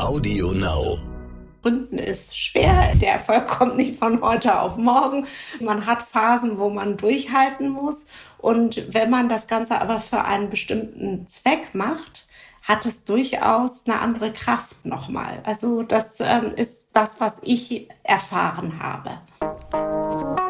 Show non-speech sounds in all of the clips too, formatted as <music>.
Audio Now. Gründen ist schwer. Der Erfolg kommt nicht von heute auf morgen. Man hat Phasen, wo man durchhalten muss. Und wenn man das Ganze aber für einen bestimmten Zweck macht, hat es durchaus eine andere Kraft nochmal. Also das ähm, ist das, was ich erfahren habe.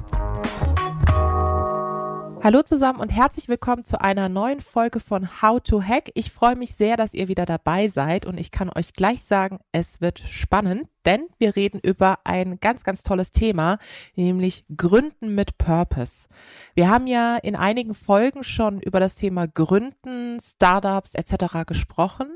Hallo zusammen und herzlich willkommen zu einer neuen Folge von How to Hack. Ich freue mich sehr, dass ihr wieder dabei seid und ich kann euch gleich sagen, es wird spannend, denn wir reden über ein ganz, ganz tolles Thema, nämlich Gründen mit Purpose. Wir haben ja in einigen Folgen schon über das Thema Gründen, Startups etc. gesprochen,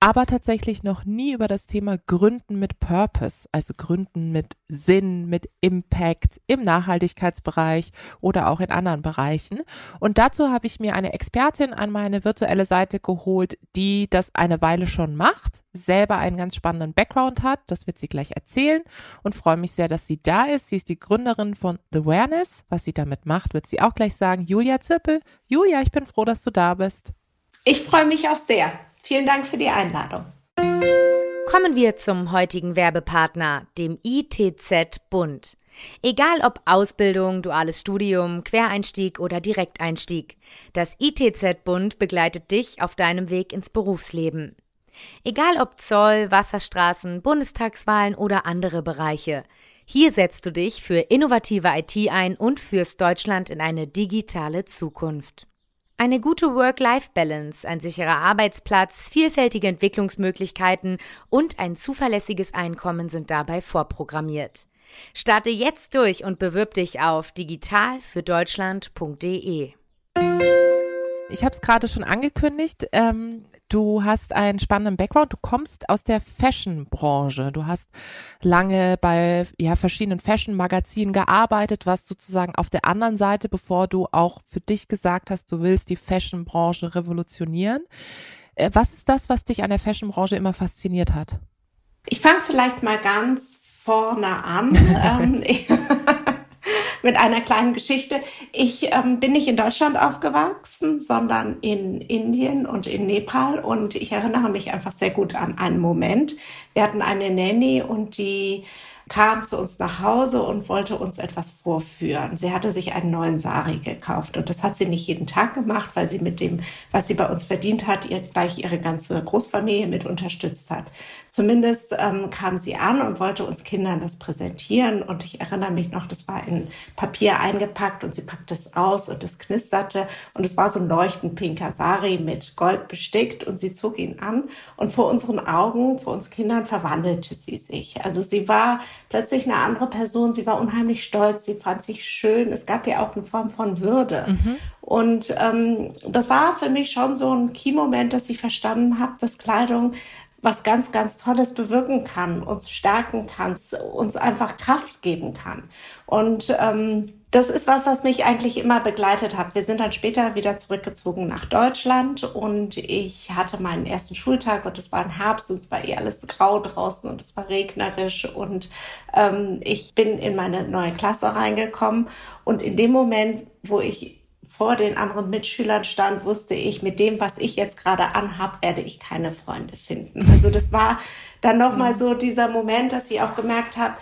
aber tatsächlich noch nie über das Thema Gründen mit Purpose, also Gründen mit Sinn, mit Impact im Nachhaltigkeitsbereich oder auch in anderen Bereichen. Und dazu habe ich mir eine Expertin an meine virtuelle Seite geholt, die das eine Weile schon macht, selber einen ganz spannenden Background hat, das wird sie gleich erzählen und freue mich sehr, dass sie da ist. Sie ist die Gründerin von The Awareness. Was sie damit macht, wird sie auch gleich sagen. Julia Zippel. Julia, ich bin froh, dass du da bist. Ich freue mich auch sehr. Vielen Dank für die Einladung. Kommen wir zum heutigen Werbepartner, dem ITZ Bund. Egal ob Ausbildung, duales Studium, Quereinstieg oder Direkteinstieg, das ITZ Bund begleitet dich auf deinem Weg ins Berufsleben. Egal ob Zoll, Wasserstraßen, Bundestagswahlen oder andere Bereiche, hier setzt du dich für innovative IT ein und führst Deutschland in eine digitale Zukunft. Eine gute Work-Life-Balance, ein sicherer Arbeitsplatz, vielfältige Entwicklungsmöglichkeiten und ein zuverlässiges Einkommen sind dabei vorprogrammiert. Starte jetzt durch und bewirb dich auf digitalfürdeutschland.de. Ich habe es gerade schon angekündigt. Ähm, Du hast einen spannenden Background. Du kommst aus der Fashion-Branche. Du hast lange bei ja, verschiedenen Fashion-Magazinen gearbeitet, was sozusagen auf der anderen Seite, bevor du auch für dich gesagt hast, du willst die Fashion-Branche revolutionieren. Äh, was ist das, was dich an der Fashion-Branche immer fasziniert hat? Ich fange vielleicht mal ganz vorne an. <laughs> mit einer kleinen Geschichte. Ich ähm, bin nicht in Deutschland aufgewachsen, sondern in Indien und in Nepal und ich erinnere mich einfach sehr gut an einen Moment. Wir hatten eine Nanny und die kam zu uns nach Hause und wollte uns etwas vorführen. Sie hatte sich einen neuen Sari gekauft und das hat sie nicht jeden Tag gemacht, weil sie mit dem, was sie bei uns verdient hat, ihr gleich ihre ganze Großfamilie mit unterstützt hat. Zumindest ähm, kam sie an und wollte uns Kindern das präsentieren. Und ich erinnere mich noch, das war in Papier eingepackt und sie packte es aus und es knisterte. Und es war so ein leuchtend pinker Sari mit Gold bestickt und sie zog ihn an. Und vor unseren Augen, vor uns Kindern verwandelte sie sich. Also sie war plötzlich eine andere Person. Sie war unheimlich stolz. Sie fand sich schön. Es gab ja auch eine Form von Würde. Mhm. Und ähm, das war für mich schon so ein Key-Moment, dass ich verstanden habe, dass Kleidung was ganz, ganz Tolles bewirken kann, uns stärken kann, uns einfach Kraft geben kann. Und ähm, das ist was, was mich eigentlich immer begleitet hat. Wir sind dann später wieder zurückgezogen nach Deutschland und ich hatte meinen ersten Schultag und es war ein Herbst und es war eh alles grau draußen und es war regnerisch und ähm, ich bin in meine neue Klasse reingekommen und in dem Moment, wo ich vor den anderen Mitschülern stand, wusste ich, mit dem, was ich jetzt gerade anhab, werde ich keine Freunde finden. Also das war dann nochmal mhm. so dieser Moment, dass ich auch gemerkt habe,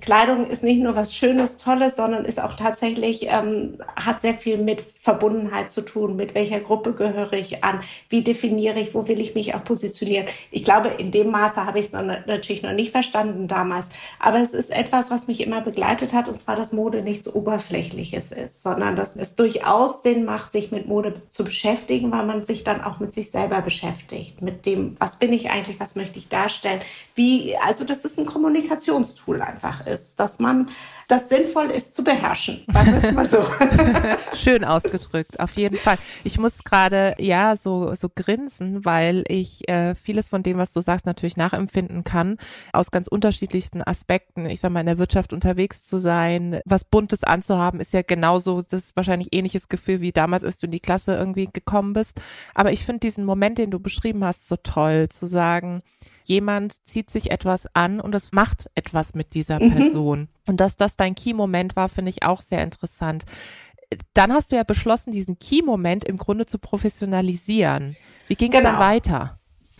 Kleidung ist nicht nur was Schönes, Tolles, sondern ist auch tatsächlich, ähm, hat sehr viel mit Verbundenheit zu tun, mit welcher Gruppe gehöre ich an, wie definiere ich, wo will ich mich auch positionieren. Ich glaube, in dem Maße habe ich es natürlich noch nicht verstanden damals, aber es ist etwas, was mich immer begleitet hat, und zwar, dass Mode nichts Oberflächliches ist, sondern dass es durchaus Sinn macht, sich mit Mode zu beschäftigen, weil man sich dann auch mit sich selber beschäftigt, mit dem, was bin ich eigentlich, was möchte ich darstellen, wie, also dass es ein Kommunikationstool einfach ist, dass man das sinnvoll ist zu beherrschen. Mal so. <laughs> Schön ausgedrückt, auf jeden Fall. Ich muss gerade ja so so grinsen, weil ich äh, vieles von dem, was du sagst, natürlich nachempfinden kann aus ganz unterschiedlichsten Aspekten. Ich sag mal in der Wirtschaft unterwegs zu sein, was Buntes anzuhaben, ist ja genauso das wahrscheinlich ähnliches Gefühl wie damals, als du in die Klasse irgendwie gekommen bist. Aber ich finde diesen Moment, den du beschrieben hast, so toll zu sagen jemand zieht sich etwas an und es macht etwas mit dieser mhm. Person. Und dass das dein Key-Moment war, finde ich auch sehr interessant. Dann hast du ja beschlossen, diesen Key-Moment im Grunde zu professionalisieren. Wie ging es genau. dann weiter?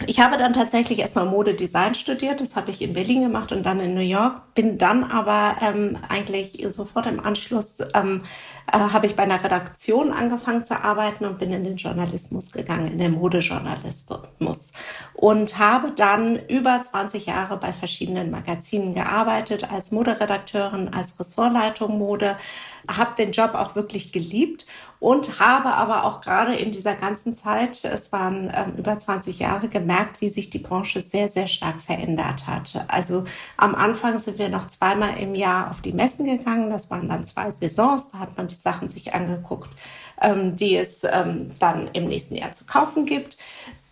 Ich habe dann tatsächlich erstmal Modedesign studiert, das habe ich in Berlin gemacht und dann in New York, bin dann aber ähm, eigentlich sofort im Anschluss, ähm, äh, habe ich bei einer Redaktion angefangen zu arbeiten und bin in den Journalismus gegangen, in den Modejournalismus. Und habe dann über 20 Jahre bei verschiedenen Magazinen gearbeitet, als Moderedakteurin, als Ressortleitung Mode, habe den Job auch wirklich geliebt und habe aber auch gerade in dieser ganzen Zeit, es waren ähm, über 20 Jahre, gemerkt, wie sich die Branche sehr, sehr stark verändert hat. Also am Anfang sind wir noch zweimal im Jahr auf die Messen gegangen. Das waren dann zwei Saisons. Da hat man die Sachen sich angeguckt, ähm, die es ähm, dann im nächsten Jahr zu kaufen gibt.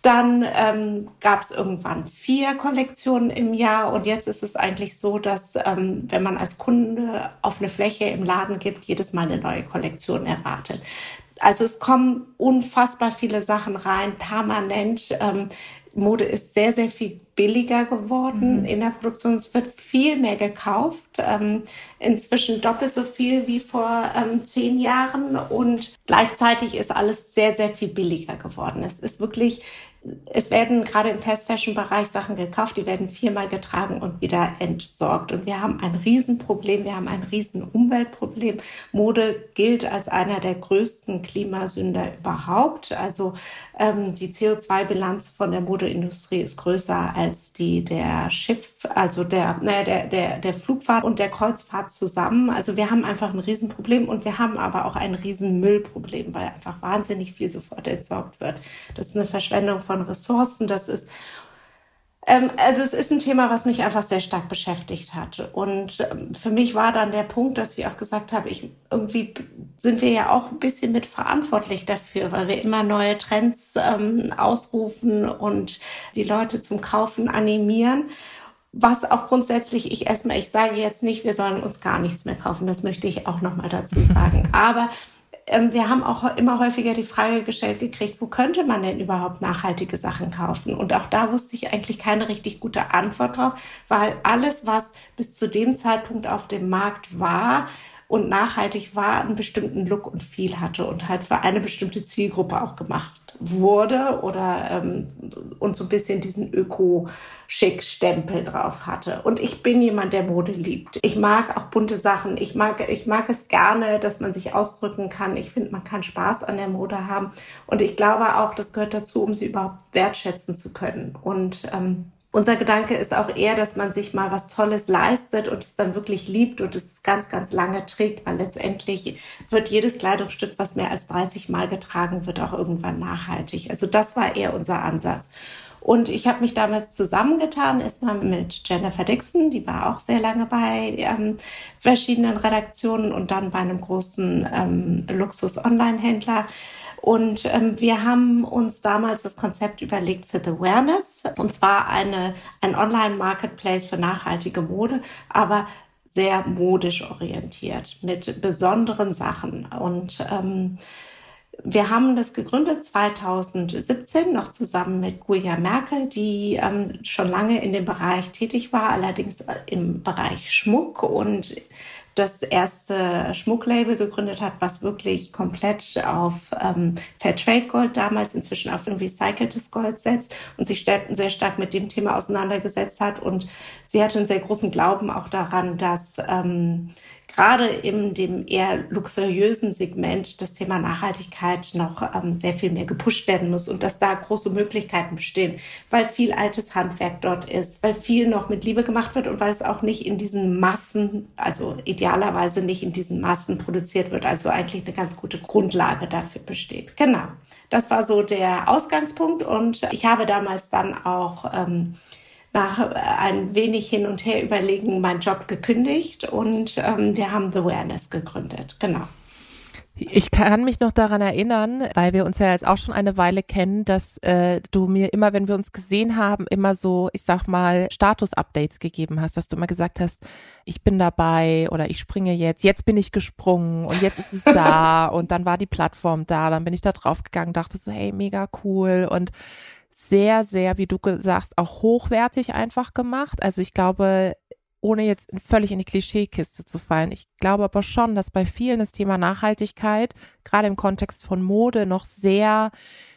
Dann ähm, gab es irgendwann vier Kollektionen im Jahr und jetzt ist es eigentlich so, dass ähm, wenn man als Kunde auf eine Fläche im Laden gibt, jedes Mal eine neue Kollektion erwartet. Also es kommen unfassbar viele Sachen rein, permanent. Ähm, Mode ist sehr, sehr viel billiger geworden mhm. in der Produktion. Es wird viel mehr gekauft, ähm, inzwischen doppelt so viel wie vor ähm, zehn Jahren und gleichzeitig ist alles sehr, sehr viel billiger geworden. Es ist wirklich es werden gerade im Fast-Fashion-Bereich Sachen gekauft, die werden viermal getragen und wieder entsorgt. Und wir haben ein Riesenproblem, wir haben ein Riesenumweltproblem. Mode gilt als einer der größten Klimasünder überhaupt. Also ähm, die CO2-Bilanz von der Modeindustrie ist größer als die der Schiff, also der, naja, der, der, der Flugfahrt und der Kreuzfahrt zusammen. Also wir haben einfach ein Riesenproblem und wir haben aber auch ein Riesenmüllproblem, weil einfach wahnsinnig viel sofort entsorgt wird. Das ist eine Verschwendung von Ressourcen, das ist ähm, also es ist ein Thema, was mich einfach sehr stark beschäftigt hat. Und ähm, für mich war dann der Punkt, dass ich auch gesagt habe, ich irgendwie sind wir ja auch ein bisschen mit verantwortlich dafür, weil wir immer neue Trends ähm, ausrufen und die Leute zum Kaufen animieren. Was auch grundsätzlich ich erstmal, ich sage jetzt nicht, wir sollen uns gar nichts mehr kaufen, das möchte ich auch nochmal dazu sagen. <laughs> Aber wir haben auch immer häufiger die Frage gestellt gekriegt, wo könnte man denn überhaupt nachhaltige Sachen kaufen? Und auch da wusste ich eigentlich keine richtig gute Antwort drauf, weil alles, was bis zu dem Zeitpunkt auf dem Markt war, und nachhaltig war, einen bestimmten Look und Feel hatte und halt für eine bestimmte Zielgruppe auch gemacht wurde oder ähm, und so ein bisschen diesen Öko-Schick-Stempel drauf hatte. Und ich bin jemand, der Mode liebt. Ich mag auch bunte Sachen. Ich mag, ich mag es gerne, dass man sich ausdrücken kann. Ich finde, man kann Spaß an der Mode haben. Und ich glaube auch, das gehört dazu, um sie überhaupt wertschätzen zu können. Und ähm, unser Gedanke ist auch eher, dass man sich mal was Tolles leistet und es dann wirklich liebt und es ganz, ganz lange trägt, weil letztendlich wird jedes Kleidungsstück, was mehr als 30 Mal getragen wird, auch irgendwann nachhaltig. Also das war eher unser Ansatz. Und ich habe mich damals zusammengetan, erstmal mit Jennifer Dixon, die war auch sehr lange bei ähm, verschiedenen Redaktionen und dann bei einem großen ähm, Luxus-Online-Händler und ähm, wir haben uns damals das Konzept überlegt für The Awareness. Und zwar eine, ein Online-Marketplace für nachhaltige Mode, aber sehr modisch orientiert mit besonderen Sachen. Und ähm, wir haben das gegründet 2017 noch zusammen mit Guya Merkel, die ähm, schon lange in dem Bereich tätig war, allerdings im Bereich Schmuck und das erste Schmucklabel gegründet hat, was wirklich komplett auf ähm, Fairtrade Gold damals inzwischen auf ein recyceltes Gold setzt und sich sehr stark mit dem Thema auseinandergesetzt hat. Und sie hatte einen sehr großen Glauben auch daran, dass ähm, gerade in dem eher luxuriösen Segment das Thema Nachhaltigkeit noch ähm, sehr viel mehr gepusht werden muss und dass da große Möglichkeiten bestehen, weil viel altes Handwerk dort ist, weil viel noch mit Liebe gemacht wird und weil es auch nicht in diesen Massen, also idealerweise nicht in diesen Massen produziert wird, also eigentlich eine ganz gute Grundlage dafür besteht. Genau. Das war so der Ausgangspunkt und ich habe damals dann auch ähm, nach äh, ein wenig hin und her überlegen meinen Job gekündigt und ähm, wir haben The Awareness gegründet. Genau. Ich kann mich noch daran erinnern, weil wir uns ja jetzt auch schon eine Weile kennen, dass äh, du mir immer, wenn wir uns gesehen haben, immer so, ich sag mal, Status-Updates gegeben hast, dass du immer gesagt hast, ich bin dabei oder ich springe jetzt, jetzt bin ich gesprungen und jetzt ist es da <laughs> und dann war die Plattform da, dann bin ich da drauf gegangen, dachte so, hey, mega cool und sehr, sehr, wie du sagst, auch hochwertig einfach gemacht. Also ich glaube, ohne jetzt völlig in die Klischeekiste zu fallen. Ich glaube aber schon, dass bei vielen das Thema Nachhaltigkeit, gerade im Kontext von Mode, noch sehr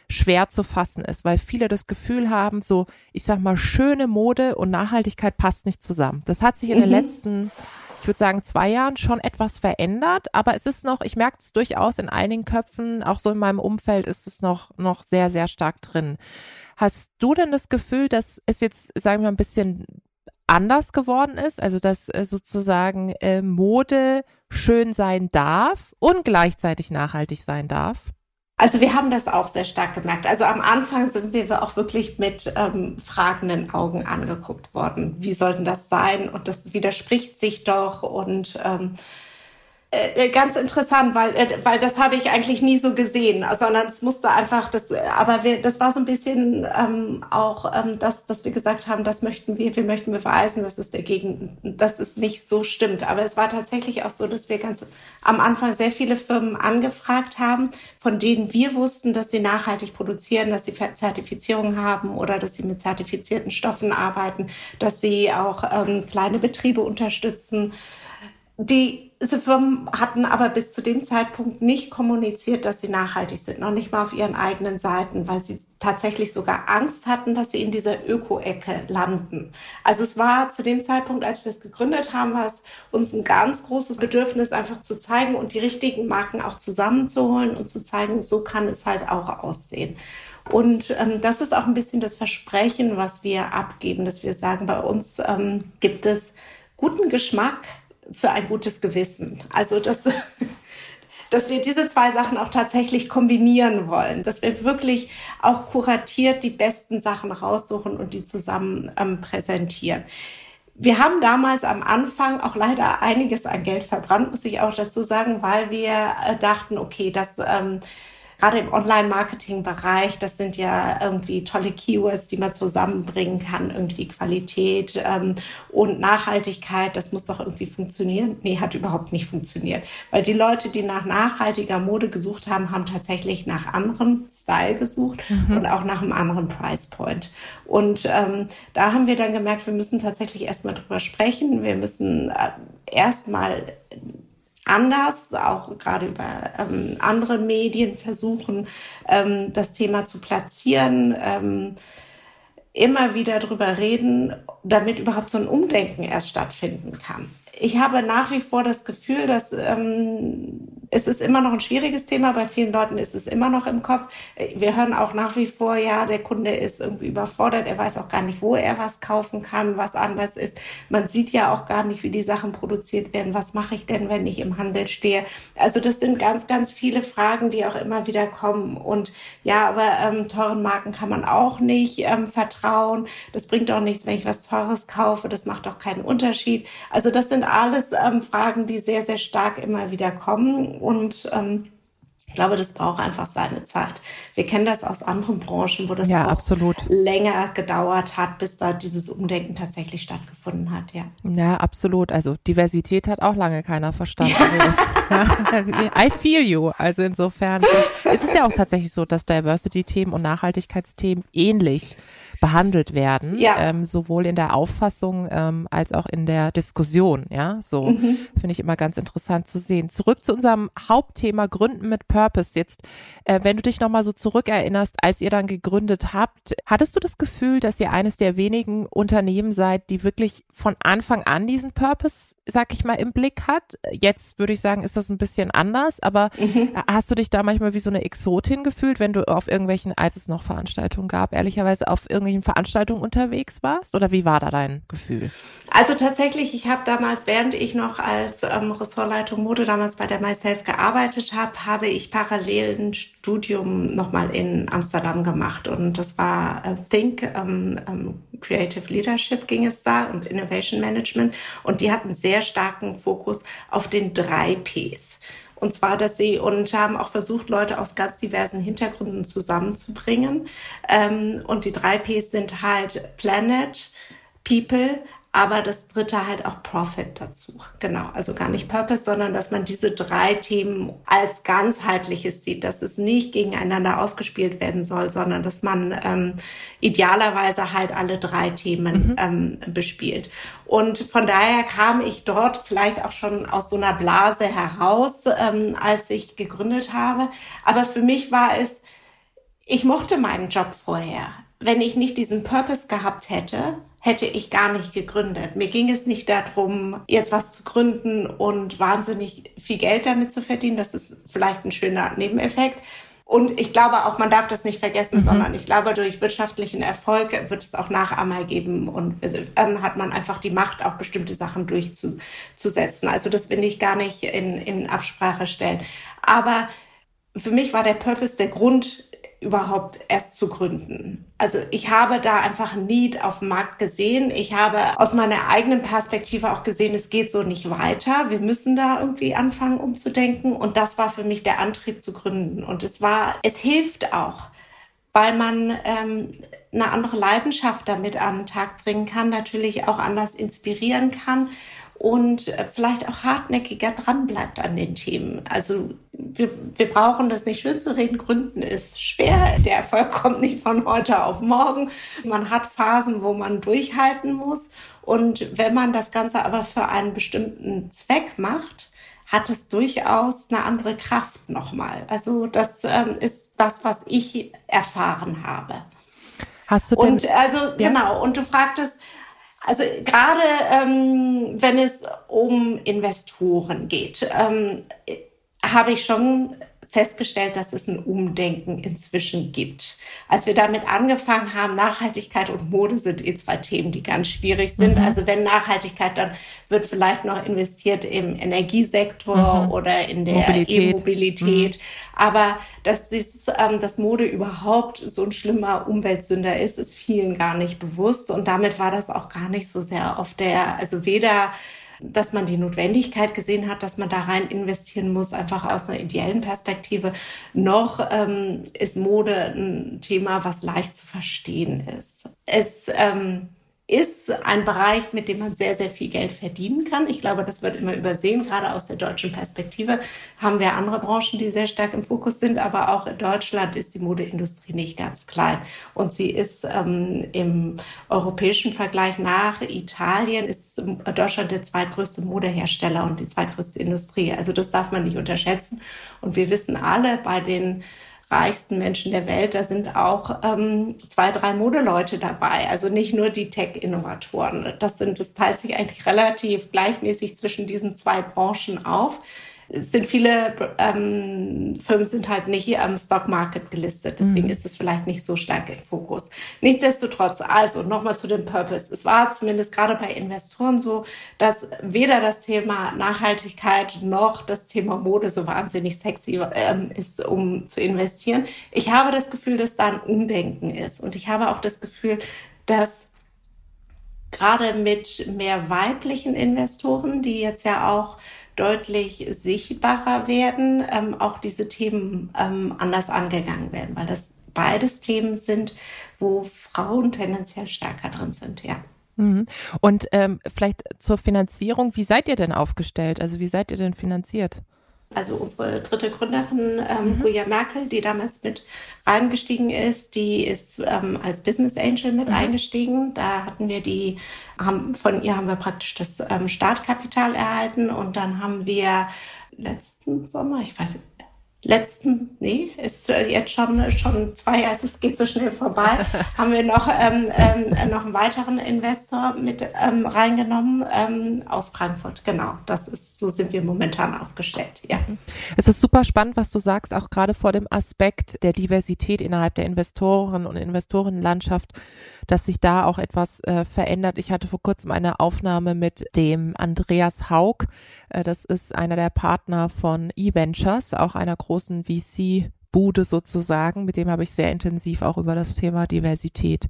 schwer zu fassen ist, weil viele das Gefühl haben, so, ich sag mal, schöne Mode und Nachhaltigkeit passt nicht zusammen. Das hat sich in mhm. den letzten, ich würde sagen, zwei Jahren schon etwas verändert, aber es ist noch, ich merke es durchaus in einigen Köpfen, auch so in meinem Umfeld ist es noch, noch sehr, sehr stark drin. Hast du denn das Gefühl, dass es jetzt, sagen wir mal, ein bisschen anders geworden ist, also dass äh, sozusagen äh, Mode schön sein darf und gleichzeitig nachhaltig sein darf? Also wir haben das auch sehr stark gemerkt. Also am Anfang sind wir auch wirklich mit ähm, fragenden Augen angeguckt worden. Wie sollten das sein? Und das widerspricht sich doch und ähm, äh, äh, ganz interessant, weil, äh, weil das habe ich eigentlich nie so gesehen, sondern es musste einfach, das, aber wir, das war so ein bisschen ähm, auch ähm, das, dass wir gesagt haben, das möchten wir, wir möchten beweisen, dass es dagegen, dass es nicht so stimmt. Aber es war tatsächlich auch so, dass wir ganz am Anfang sehr viele Firmen angefragt haben, von denen wir wussten, dass sie nachhaltig produzieren, dass sie Zertifizierung haben oder dass sie mit zertifizierten Stoffen arbeiten, dass sie auch ähm, kleine Betriebe unterstützen. Die diese Firmen hatten aber bis zu dem Zeitpunkt nicht kommuniziert, dass sie nachhaltig sind, noch nicht mal auf ihren eigenen Seiten, weil sie tatsächlich sogar Angst hatten, dass sie in dieser Öko-Ecke landen. Also es war zu dem Zeitpunkt, als wir es gegründet haben, war es uns ein ganz großes Bedürfnis, einfach zu zeigen und die richtigen Marken auch zusammenzuholen und zu zeigen, so kann es halt auch aussehen. Und ähm, das ist auch ein bisschen das Versprechen, was wir abgeben, dass wir sagen, bei uns ähm, gibt es guten Geschmack für ein gutes Gewissen. Also dass, <laughs> dass wir diese zwei Sachen auch tatsächlich kombinieren wollen, dass wir wirklich auch kuratiert die besten Sachen raussuchen und die zusammen ähm, präsentieren. Wir haben damals am Anfang auch leider einiges an Geld verbrannt, muss ich auch dazu sagen, weil wir äh, dachten, okay, das ähm, gerade im Online-Marketing-Bereich, das sind ja irgendwie tolle Keywords, die man zusammenbringen kann, irgendwie Qualität ähm, und Nachhaltigkeit, das muss doch irgendwie funktionieren. Nee, hat überhaupt nicht funktioniert, weil die Leute, die nach nachhaltiger Mode gesucht haben, haben tatsächlich nach anderem Style gesucht mhm. und auch nach einem anderen Price Point. Und ähm, da haben wir dann gemerkt, wir müssen tatsächlich erstmal drüber sprechen. Wir müssen äh, erstmal anders, auch gerade über ähm, andere Medien versuchen, ähm, das Thema zu platzieren, ähm, immer wieder drüber reden, damit überhaupt so ein Umdenken erst stattfinden kann. Ich habe nach wie vor das Gefühl, dass ähm, es ist immer noch ein schwieriges Thema. Bei vielen Leuten ist es immer noch im Kopf. Wir hören auch nach wie vor, ja, der Kunde ist irgendwie überfordert. Er weiß auch gar nicht, wo er was kaufen kann, was anders ist. Man sieht ja auch gar nicht, wie die Sachen produziert werden. Was mache ich denn, wenn ich im Handel stehe? Also das sind ganz, ganz viele Fragen, die auch immer wieder kommen. Und ja, aber ähm, teuren Marken kann man auch nicht ähm, vertrauen. Das bringt auch nichts, wenn ich was Teures kaufe. Das macht auch keinen Unterschied. Also das sind alles ähm, Fragen, die sehr, sehr stark immer wieder kommen und ähm, ich glaube, das braucht einfach seine Zeit. Wir kennen das aus anderen Branchen, wo das ja, auch absolut. länger gedauert hat, bis da dieses Umdenken tatsächlich stattgefunden hat, ja. Ja, absolut. Also Diversität hat auch lange keiner verstanden. <laughs> I feel you. Also insofern ist es ja auch tatsächlich so, dass Diversity-Themen und Nachhaltigkeitsthemen ähnlich behandelt werden, ja. ähm, sowohl in der Auffassung ähm, als auch in der Diskussion. Ja, so mhm. finde ich immer ganz interessant zu sehen. Zurück zu unserem Hauptthema Gründen mit Purpose. Jetzt, äh, wenn du dich nochmal so zurückerinnerst, als ihr dann gegründet habt, hattest du das Gefühl, dass ihr eines der wenigen Unternehmen seid, die wirklich von Anfang an diesen Purpose, sag ich mal, im Blick hat? Jetzt würde ich sagen, ist das ein bisschen anders, aber mhm. hast du dich da manchmal wie so eine Exotin gefühlt, wenn du auf irgendwelchen, als es noch Veranstaltungen gab, ehrlicherweise auf irgendwelchen Veranstaltungen unterwegs warst? Oder wie war da dein Gefühl? Also tatsächlich, ich habe damals, während ich noch als ähm, Ressortleitung Mode damals bei der Myself gearbeitet habe, habe ich parallel ein Studium nochmal in Amsterdam gemacht. Und das war äh, Think, ähm, ähm, Creative Leadership ging es da und Innovation Management. Und die hatten sehr starken Fokus auf den drei Ps. Und zwar, dass sie und haben auch versucht, Leute aus ganz diversen Hintergründen zusammenzubringen. Ähm, und die drei Ps sind halt Planet, People, aber das dritte halt auch Profit dazu. Genau, also gar nicht Purpose, sondern dass man diese drei Themen als ganzheitliches sieht, dass es nicht gegeneinander ausgespielt werden soll, sondern dass man ähm, idealerweise halt alle drei Themen mhm. ähm, bespielt. Und von daher kam ich dort vielleicht auch schon aus so einer Blase heraus, ähm, als ich gegründet habe. Aber für mich war es, ich mochte meinen Job vorher. Wenn ich nicht diesen Purpose gehabt hätte, hätte ich gar nicht gegründet. Mir ging es nicht darum, jetzt was zu gründen und wahnsinnig viel Geld damit zu verdienen. Das ist vielleicht ein schöner Nebeneffekt. Und ich glaube auch, man darf das nicht vergessen, mhm. sondern ich glaube, durch wirtschaftlichen Erfolg wird es auch Nachahmer geben und dann hat man einfach die Macht, auch bestimmte Sachen durchzusetzen. Also das will ich gar nicht in, in Absprache stellen. Aber für mich war der Purpose der Grund, überhaupt erst zu gründen. Also ich habe da einfach ein Need auf dem Markt gesehen. Ich habe aus meiner eigenen Perspektive auch gesehen, es geht so nicht weiter. Wir müssen da irgendwie anfangen umzudenken. Und das war für mich der Antrieb zu gründen. Und es war, es hilft auch, weil man ähm, eine andere Leidenschaft damit an den Tag bringen kann, natürlich auch anders inspirieren kann und vielleicht auch hartnäckiger dran bleibt an den Themen. Also wir, wir brauchen das nicht schön zu reden. Gründen ist schwer. Der Erfolg kommt nicht von heute auf morgen. Man hat Phasen, wo man durchhalten muss. Und wenn man das Ganze aber für einen bestimmten Zweck macht, hat es durchaus eine andere Kraft nochmal. Also das ähm, ist das, was ich erfahren habe. Hast du denn? Und also ja. genau. Und du fragtest, also gerade ähm, wenn es um Investoren geht, ähm, habe ich schon festgestellt, dass es ein Umdenken inzwischen gibt. Als wir damit angefangen haben, Nachhaltigkeit und Mode sind eh zwei Themen, die ganz schwierig sind. Mhm. Also wenn Nachhaltigkeit, dann wird vielleicht noch investiert im Energiesektor mhm. oder in der E-Mobilität. Mhm. Aber dass dieses, ähm, dass Mode überhaupt so ein schlimmer Umweltsünder ist, ist vielen gar nicht bewusst. Und damit war das auch gar nicht so sehr auf der, also weder dass man die Notwendigkeit gesehen hat, dass man da rein investieren muss, einfach aus einer ideellen Perspektive. Noch ähm, ist Mode ein Thema, was leicht zu verstehen ist. Es ähm, ist ein Bereich, mit dem man sehr, sehr viel Geld verdienen kann. Ich glaube, das wird immer übersehen. Gerade aus der deutschen Perspektive haben wir andere Branchen, die sehr stark im Fokus sind. Aber auch in Deutschland ist die Modeindustrie nicht ganz klein. Und sie ist ähm, im europäischen Vergleich nach Italien ist Deutschland der zweitgrößte Modehersteller und die zweitgrößte Industrie. Also das darf man nicht unterschätzen. Und wir wissen alle bei den reichsten Menschen der Welt, da sind auch ähm, zwei, drei Modeleute dabei, also nicht nur die Tech-Innovatoren. Das das teilt sich eigentlich relativ gleichmäßig zwischen diesen zwei Branchen auf sind viele ähm, Firmen sind halt nicht am Stock Market gelistet, deswegen mhm. ist es vielleicht nicht so stark im Fokus. Nichtsdestotrotz, also nochmal zu dem Purpose. Es war zumindest gerade bei Investoren so, dass weder das Thema Nachhaltigkeit noch das Thema Mode so wahnsinnig sexy ähm, ist, um zu investieren. Ich habe das Gefühl, dass da ein Umdenken ist und ich habe auch das Gefühl, dass gerade mit mehr weiblichen Investoren, die jetzt ja auch deutlich sichtbarer werden, ähm, auch diese Themen ähm, anders angegangen werden, weil das beides Themen sind, wo Frauen tendenziell stärker drin sind, ja. Mhm. Und ähm, vielleicht zur Finanzierung, wie seid ihr denn aufgestellt? Also wie seid ihr denn finanziert? Also unsere dritte Gründerin, ähm, mhm. Guya Merkel, die damals mit reingestiegen ist, die ist ähm, als Business Angel mit mhm. eingestiegen. Da hatten wir die, haben, von ihr haben wir praktisch das ähm, Startkapital erhalten und dann haben wir letzten Sommer, ich weiß letzten, nee, ist jetzt schon, schon zwei Jahre, es geht so schnell vorbei, <laughs> haben wir noch, ähm, ähm, noch einen weiteren Investor mit ähm, reingenommen ähm, aus Frankfurt. Genau, das ist, so sind wir momentan aufgestellt, ja. Es ist super spannend, was du sagst, auch gerade vor dem Aspekt der Diversität innerhalb der Investoren und Investorenlandschaft, dass sich da auch etwas äh, verändert. Ich hatte vor kurzem eine Aufnahme mit dem Andreas Haug, äh, das ist einer der Partner von eVentures, auch einer großen VC Bude sozusagen. Mit dem habe ich sehr intensiv auch über das Thema Diversität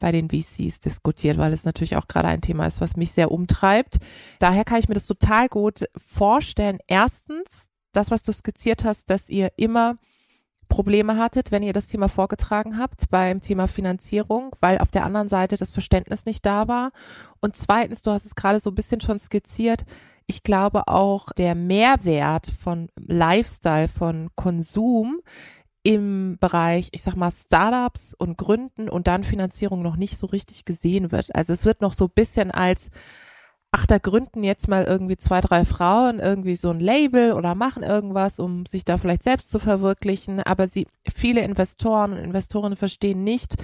bei den VCs diskutiert, weil es natürlich auch gerade ein Thema ist, was mich sehr umtreibt. Daher kann ich mir das total gut vorstellen. Erstens, das, was du skizziert hast, dass ihr immer Probleme hattet, wenn ihr das Thema vorgetragen habt beim Thema Finanzierung, weil auf der anderen Seite das Verständnis nicht da war. Und zweitens, du hast es gerade so ein bisschen schon skizziert, ich glaube auch der Mehrwert von Lifestyle, von Konsum im Bereich, ich sag mal, Startups und Gründen und dann Finanzierung noch nicht so richtig gesehen wird. Also es wird noch so ein bisschen als ach, da gründen jetzt mal irgendwie zwei, drei Frauen irgendwie so ein Label oder machen irgendwas, um sich da vielleicht selbst zu verwirklichen. Aber sie, viele Investoren und Investorinnen verstehen nicht,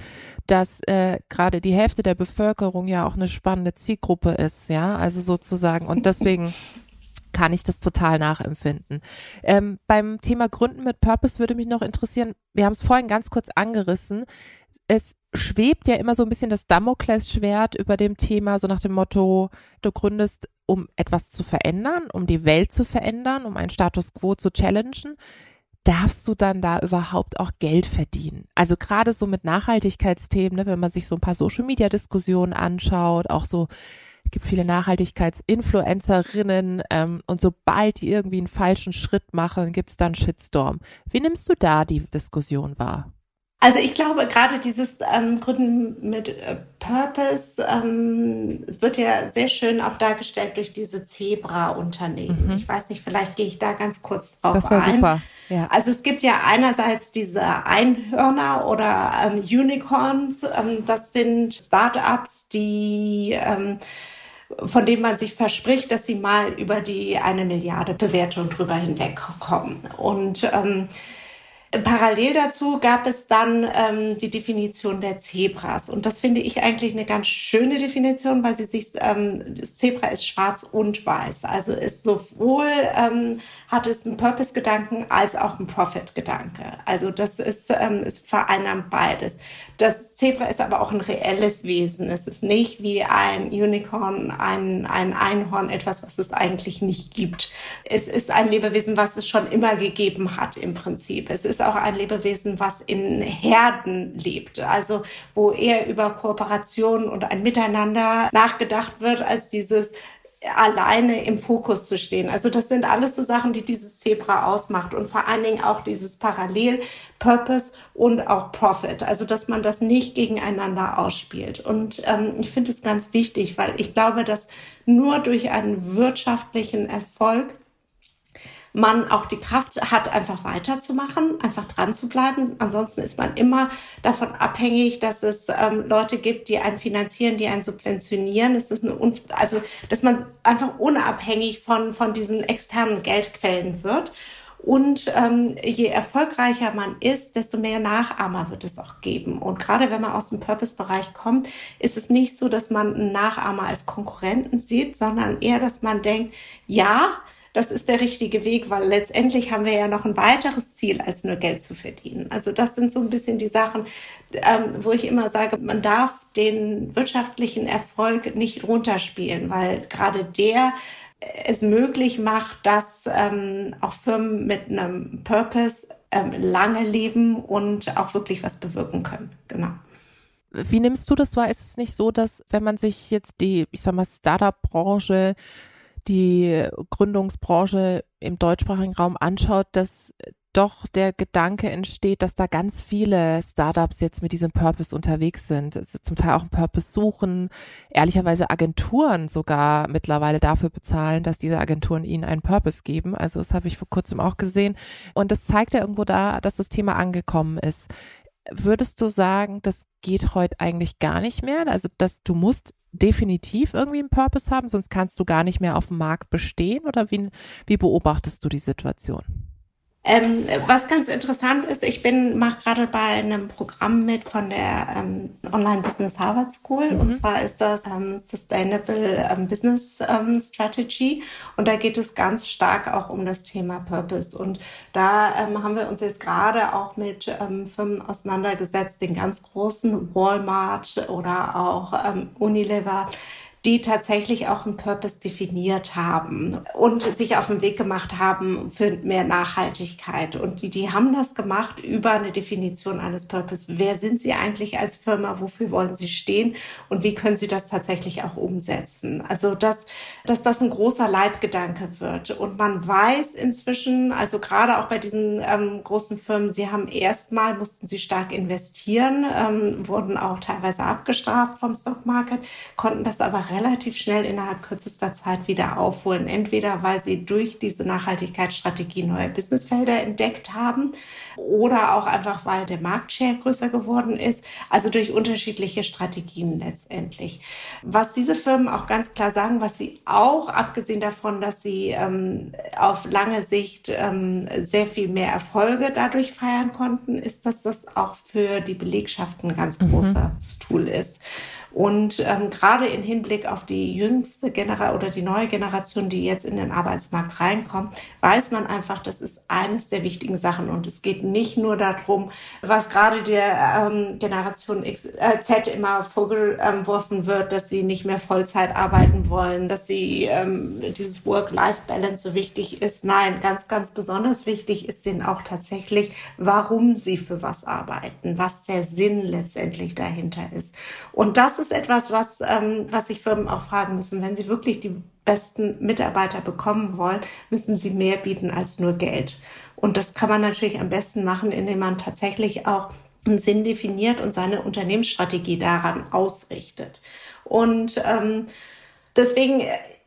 dass äh, gerade die Hälfte der Bevölkerung ja auch eine spannende Zielgruppe ist, ja, also sozusagen. Und deswegen <laughs> kann ich das total nachempfinden. Ähm, beim Thema Gründen mit Purpose würde mich noch interessieren, wir haben es vorhin ganz kurz angerissen, es schwebt ja immer so ein bisschen das Damoklesschwert über dem Thema, so nach dem Motto, du gründest, um etwas zu verändern, um die Welt zu verändern, um einen Status quo zu challengen. Darfst du dann da überhaupt auch Geld verdienen? Also gerade so mit Nachhaltigkeitsthemen, ne, wenn man sich so ein paar Social-Media-Diskussionen anschaut, auch so gibt viele Nachhaltigkeitsinfluencerinnen ähm, und sobald die irgendwie einen falschen Schritt machen, gibt es dann Shitstorm. Wie nimmst du da die Diskussion wahr? Also ich glaube, gerade dieses ähm, Gründen mit äh, Purpose ähm, wird ja sehr schön auch dargestellt durch diese Zebra-Unternehmen. Mhm. Ich weiß nicht, vielleicht gehe ich da ganz kurz drauf das war ein. Super. Ja. Also es gibt ja einerseits diese Einhörner oder ähm, Unicorns. Ähm, das sind Startups, die ähm, von denen man sich verspricht, dass sie mal über die eine Milliarde Bewertung drüber hinwegkommen. Und ähm, Parallel dazu gab es dann ähm, die Definition der Zebras. Und das finde ich eigentlich eine ganz schöne Definition, weil sie sich, ähm, das Zebra ist schwarz und weiß. Also ist sowohl, ähm, hat es einen Purpose-Gedanken als auch einen Profit-Gedanke. Also das ist, ähm, es vereinnahmt beides. Das Zebra ist aber auch ein reelles Wesen. Es ist nicht wie ein Unicorn, ein, ein Einhorn, etwas, was es eigentlich nicht gibt. Es ist ein Lebewesen, was es schon immer gegeben hat im Prinzip. Es ist auch ein Lebewesen, was in Herden lebt. Also wo eher über Kooperation und ein Miteinander nachgedacht wird, als dieses alleine im Fokus zu stehen. Also das sind alles so Sachen, die dieses Zebra ausmacht und vor allen Dingen auch dieses Parallel Purpose und auch Profit. Also dass man das nicht gegeneinander ausspielt. Und ähm, ich finde es ganz wichtig, weil ich glaube, dass nur durch einen wirtschaftlichen Erfolg man auch die Kraft hat, einfach weiterzumachen, einfach dran zu bleiben. Ansonsten ist man immer davon abhängig, dass es ähm, Leute gibt, die einen finanzieren, die einen subventionieren. Es ist eine, also, dass man einfach unabhängig von, von diesen externen Geldquellen wird. Und ähm, je erfolgreicher man ist, desto mehr Nachahmer wird es auch geben. Und gerade wenn man aus dem Purpose-Bereich kommt, ist es nicht so, dass man einen Nachahmer als Konkurrenten sieht, sondern eher, dass man denkt, ja, das ist der richtige Weg, weil letztendlich haben wir ja noch ein weiteres Ziel, als nur Geld zu verdienen. Also das sind so ein bisschen die Sachen, ähm, wo ich immer sage, man darf den wirtschaftlichen Erfolg nicht runterspielen, weil gerade der es möglich macht, dass ähm, auch Firmen mit einem Purpose ähm, lange leben und auch wirklich was bewirken können. Genau. Wie nimmst du das wahr? Ist es nicht so, dass wenn man sich jetzt die, ich sag mal, Startup-Branche die Gründungsbranche im deutschsprachigen Raum anschaut, dass doch der Gedanke entsteht, dass da ganz viele Startups jetzt mit diesem Purpose unterwegs sind, also zum Teil auch einen Purpose suchen, ehrlicherweise Agenturen sogar mittlerweile dafür bezahlen, dass diese Agenturen ihnen einen Purpose geben. Also das habe ich vor kurzem auch gesehen. Und das zeigt ja irgendwo da, dass das Thema angekommen ist. Würdest du sagen, das geht heute eigentlich gar nicht mehr? Also, dass du musst definitiv irgendwie einen Purpose haben, sonst kannst du gar nicht mehr auf dem Markt bestehen? Oder wie, wie beobachtest du die Situation? Ähm, was ganz interessant ist, ich bin mache gerade bei einem Programm mit von der ähm, Online Business Harvard School. Mhm. und zwar ist das ähm, Sustainable ähm, Business ähm, Strategy. Und da geht es ganz stark auch um das Thema Purpose. Und da ähm, haben wir uns jetzt gerade auch mit Firmen auseinandergesetzt, den ganz großen Walmart oder auch Unilever die tatsächlich auch einen Purpose definiert haben und sich auf den Weg gemacht haben für mehr Nachhaltigkeit. Und die, die haben das gemacht über eine Definition eines Purpose. Wer sind sie eigentlich als Firma? Wofür wollen sie stehen? Und wie können sie das tatsächlich auch umsetzen? Also, dass, dass das ein großer Leitgedanke wird. Und man weiß inzwischen, also gerade auch bei diesen ähm, großen Firmen, sie haben erstmal, mussten sie stark investieren, ähm, wurden auch teilweise abgestraft vom Stockmarket, konnten das aber relativ schnell innerhalb kürzester Zeit wieder aufholen. Entweder weil sie durch diese Nachhaltigkeitsstrategie neue Businessfelder entdeckt haben oder auch einfach, weil der Marktshare größer geworden ist. Also durch unterschiedliche Strategien letztendlich. Was diese Firmen auch ganz klar sagen, was sie auch, abgesehen davon, dass sie ähm, auf lange Sicht ähm, sehr viel mehr Erfolge dadurch feiern konnten, ist, dass das auch für die Belegschaft ein ganz mhm. großes. Tool ist. Und ähm, gerade im Hinblick auf die jüngste Generation oder die neue Generation, die jetzt in den Arbeitsmarkt reinkommt, weiß man einfach, das ist eines der wichtigen Sachen. Und es geht nicht nur darum, was gerade der ähm, Generation X, äh, Z immer vorgeworfen wird, dass sie nicht mehr Vollzeit arbeiten wollen, dass sie ähm, dieses Work-Life-Balance so wichtig ist. Nein, ganz, ganz besonders wichtig ist denen auch tatsächlich, warum sie für was arbeiten, was der Sinn letztendlich dahinter ist. Und das ist etwas, was, ähm, was sich Firmen auch fragen müssen. Wenn sie wirklich die besten Mitarbeiter bekommen wollen, müssen sie mehr bieten als nur Geld. Und das kann man natürlich am besten machen, indem man tatsächlich auch einen Sinn definiert und seine Unternehmensstrategie daran ausrichtet. Und ähm, deswegen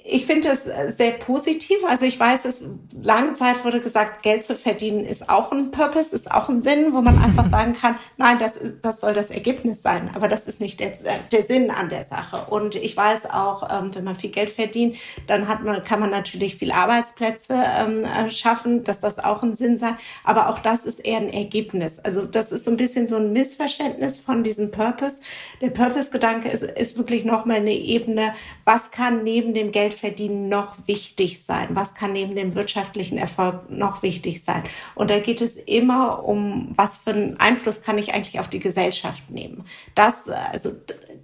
ich finde es äh, sehr positiv. Also ich weiß, es lange Zeit wurde gesagt, Geld zu verdienen ist auch ein Purpose, ist auch ein Sinn, wo man einfach <laughs> sagen kann, nein, das, ist, das soll das Ergebnis sein, aber das ist nicht der, der Sinn an der Sache. Und ich weiß auch, ähm, wenn man viel Geld verdient, dann hat man, kann man natürlich viel Arbeitsplätze ähm, äh, schaffen, dass das auch ein Sinn sei. Aber auch das ist eher ein Ergebnis. Also das ist so ein bisschen so ein Missverständnis von diesem Purpose. Der Purpose-Gedanke ist, ist wirklich nochmal eine Ebene, was kann neben dem Geld verdienen noch wichtig sein? Was kann neben dem wirtschaftlichen Erfolg noch wichtig sein? Und da geht es immer um, was für einen Einfluss kann ich eigentlich auf die Gesellschaft nehmen? Das, also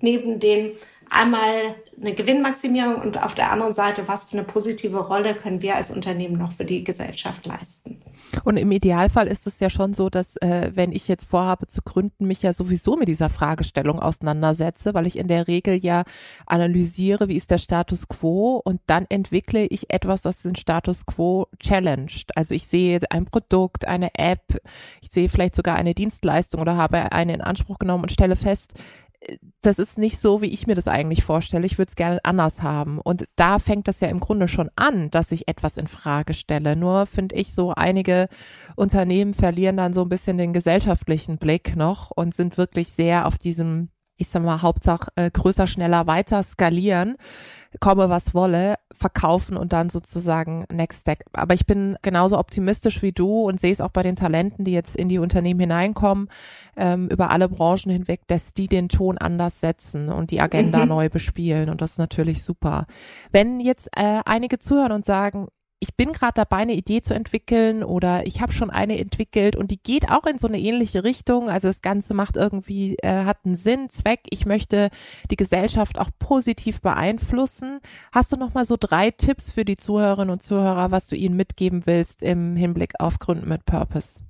neben den einmal eine Gewinnmaximierung und auf der anderen Seite, was für eine positive Rolle können wir als Unternehmen noch für die Gesellschaft leisten. Und im Idealfall ist es ja schon so, dass äh, wenn ich jetzt vorhabe zu gründen, mich ja sowieso mit dieser Fragestellung auseinandersetze, weil ich in der Regel ja analysiere, wie ist der Status quo und dann entwickle ich etwas, das den Status quo challenged. Also ich sehe ein Produkt, eine App, ich sehe vielleicht sogar eine Dienstleistung oder habe eine in Anspruch genommen und stelle fest, das ist nicht so, wie ich mir das eigentlich vorstelle. Ich würde es gerne anders haben. Und da fängt das ja im Grunde schon an, dass ich etwas in Frage stelle. Nur finde ich so, einige Unternehmen verlieren dann so ein bisschen den gesellschaftlichen Blick noch und sind wirklich sehr auf diesem ich sag mal, Hauptsache äh, größer, schneller, weiter skalieren, komme was wolle, verkaufen und dann sozusagen Next Step. Aber ich bin genauso optimistisch wie du und sehe es auch bei den Talenten, die jetzt in die Unternehmen hineinkommen, ähm, über alle Branchen hinweg, dass die den Ton anders setzen und die Agenda mhm. neu bespielen. Und das ist natürlich super. Wenn jetzt äh, einige zuhören und sagen, ich bin gerade dabei, eine Idee zu entwickeln oder ich habe schon eine entwickelt und die geht auch in so eine ähnliche Richtung. Also das Ganze macht irgendwie, äh, hat einen Sinn, Zweck. Ich möchte die Gesellschaft auch positiv beeinflussen. Hast du noch mal so drei Tipps für die Zuhörerinnen und Zuhörer, was du ihnen mitgeben willst im Hinblick auf Gründen mit Purpose?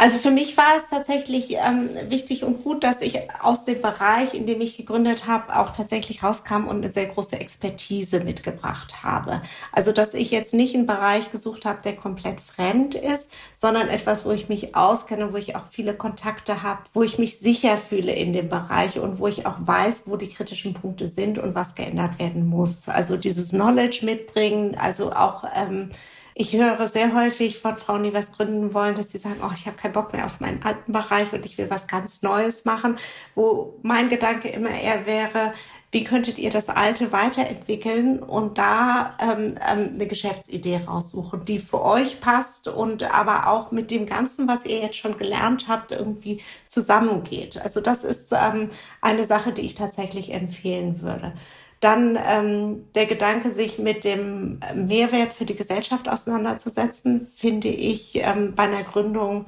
Also für mich war es tatsächlich ähm, wichtig und gut, dass ich aus dem Bereich, in dem ich gegründet habe, auch tatsächlich rauskam und eine sehr große Expertise mitgebracht habe. Also dass ich jetzt nicht einen Bereich gesucht habe, der komplett fremd ist, sondern etwas, wo ich mich auskenne, wo ich auch viele Kontakte habe, wo ich mich sicher fühle in dem Bereich und wo ich auch weiß, wo die kritischen Punkte sind und was geändert werden muss. Also dieses Knowledge mitbringen, also auch ähm, ich höre sehr häufig von Frauen, die was gründen wollen, dass sie sagen, oh, ich habe keinen Bock mehr auf meinen alten Bereich und ich will was ganz Neues machen, wo mein Gedanke immer eher wäre, wie könntet ihr das Alte weiterentwickeln und da ähm, ähm, eine Geschäftsidee raussuchen, die für euch passt und aber auch mit dem Ganzen, was ihr jetzt schon gelernt habt, irgendwie zusammengeht. Also das ist ähm, eine Sache, die ich tatsächlich empfehlen würde. Dann ähm, der Gedanke, sich mit dem Mehrwert für die Gesellschaft auseinanderzusetzen, finde ich ähm, bei einer Gründung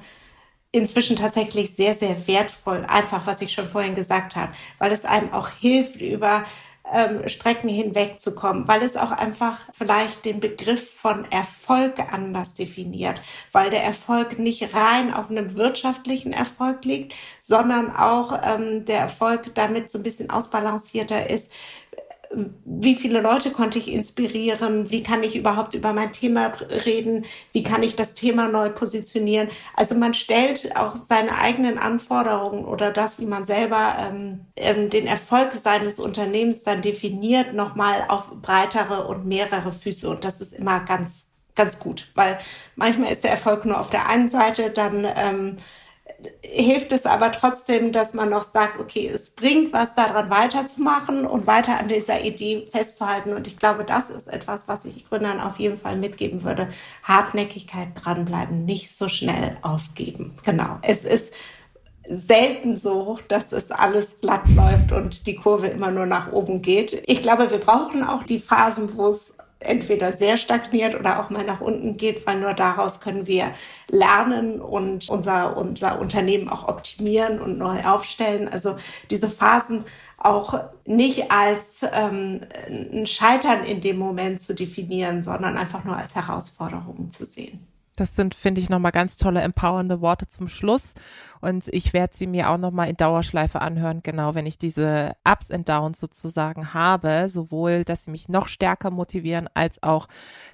inzwischen tatsächlich sehr, sehr wertvoll. Einfach, was ich schon vorhin gesagt habe, weil es einem auch hilft, über ähm, Strecken hinwegzukommen, weil es auch einfach vielleicht den Begriff von Erfolg anders definiert, weil der Erfolg nicht rein auf einem wirtschaftlichen Erfolg liegt, sondern auch ähm, der Erfolg damit so ein bisschen ausbalancierter ist wie viele Leute konnte ich inspirieren, wie kann ich überhaupt über mein Thema reden, wie kann ich das Thema neu positionieren. Also man stellt auch seine eigenen Anforderungen oder das, wie man selber ähm, ähm, den Erfolg seines Unternehmens dann definiert, nochmal auf breitere und mehrere Füße. Und das ist immer ganz, ganz gut, weil manchmal ist der Erfolg nur auf der einen Seite, dann ähm, hilft es aber trotzdem, dass man noch sagt, okay, es bringt was daran weiterzumachen und weiter an dieser Idee festzuhalten. Und ich glaube, das ist etwas, was ich Gründern auf jeden Fall mitgeben würde. Hartnäckigkeit dranbleiben, nicht so schnell aufgeben. Genau. Es ist selten so, dass es alles glatt läuft und die Kurve immer nur nach oben geht. Ich glaube, wir brauchen auch die Phasen, wo es entweder sehr stagniert oder auch mal nach unten geht, weil nur daraus können wir lernen und unser, unser Unternehmen auch optimieren und neu aufstellen. Also diese Phasen auch nicht als ähm, ein Scheitern in dem Moment zu definieren, sondern einfach nur als Herausforderungen zu sehen. Das sind, finde ich, nochmal ganz tolle, empowernde Worte zum Schluss. Und ich werde sie mir auch nochmal in Dauerschleife anhören, genau, wenn ich diese Ups and Downs sozusagen habe, sowohl, dass sie mich noch stärker motivieren, als auch,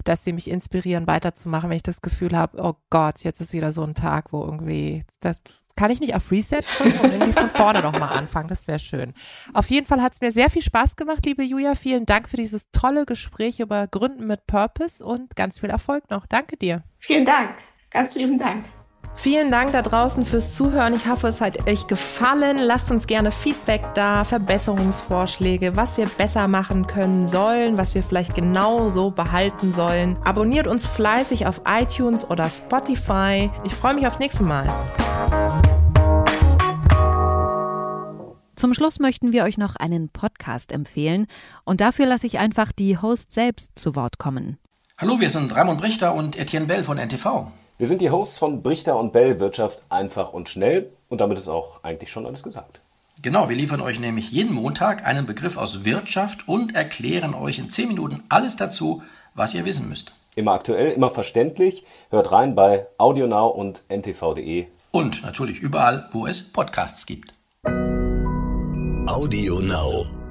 dass sie mich inspirieren, weiterzumachen, wenn ich das Gefühl habe, oh Gott, jetzt ist wieder so ein Tag, wo irgendwie das kann ich nicht auf Reset drücken und irgendwie von vorne nochmal anfangen? Das wäre schön. Auf jeden Fall hat es mir sehr viel Spaß gemacht, liebe Julia. Vielen Dank für dieses tolle Gespräch über Gründen mit Purpose und ganz viel Erfolg noch. Danke dir. Vielen Dank. Ganz lieben Dank. Vielen Dank da draußen fürs Zuhören. Ich hoffe, es hat euch gefallen. Lasst uns gerne Feedback da, Verbesserungsvorschläge, was wir besser machen können sollen, was wir vielleicht genau so behalten sollen. Abonniert uns fleißig auf iTunes oder Spotify. Ich freue mich aufs nächste Mal. Zum Schluss möchten wir euch noch einen Podcast empfehlen und dafür lasse ich einfach die Host selbst zu Wort kommen. Hallo, wir sind Raimund Brichter und Etienne Bell von NTV. Wir sind die Hosts von Brichter und Bell Wirtschaft einfach und schnell und damit ist auch eigentlich schon alles gesagt. Genau, wir liefern euch nämlich jeden Montag einen Begriff aus Wirtschaft und erklären euch in 10 Minuten alles dazu, was ihr wissen müsst. Immer aktuell, immer verständlich. Hört rein bei AudioNow und ntv.de. Und natürlich überall, wo es Podcasts gibt. AudioNow.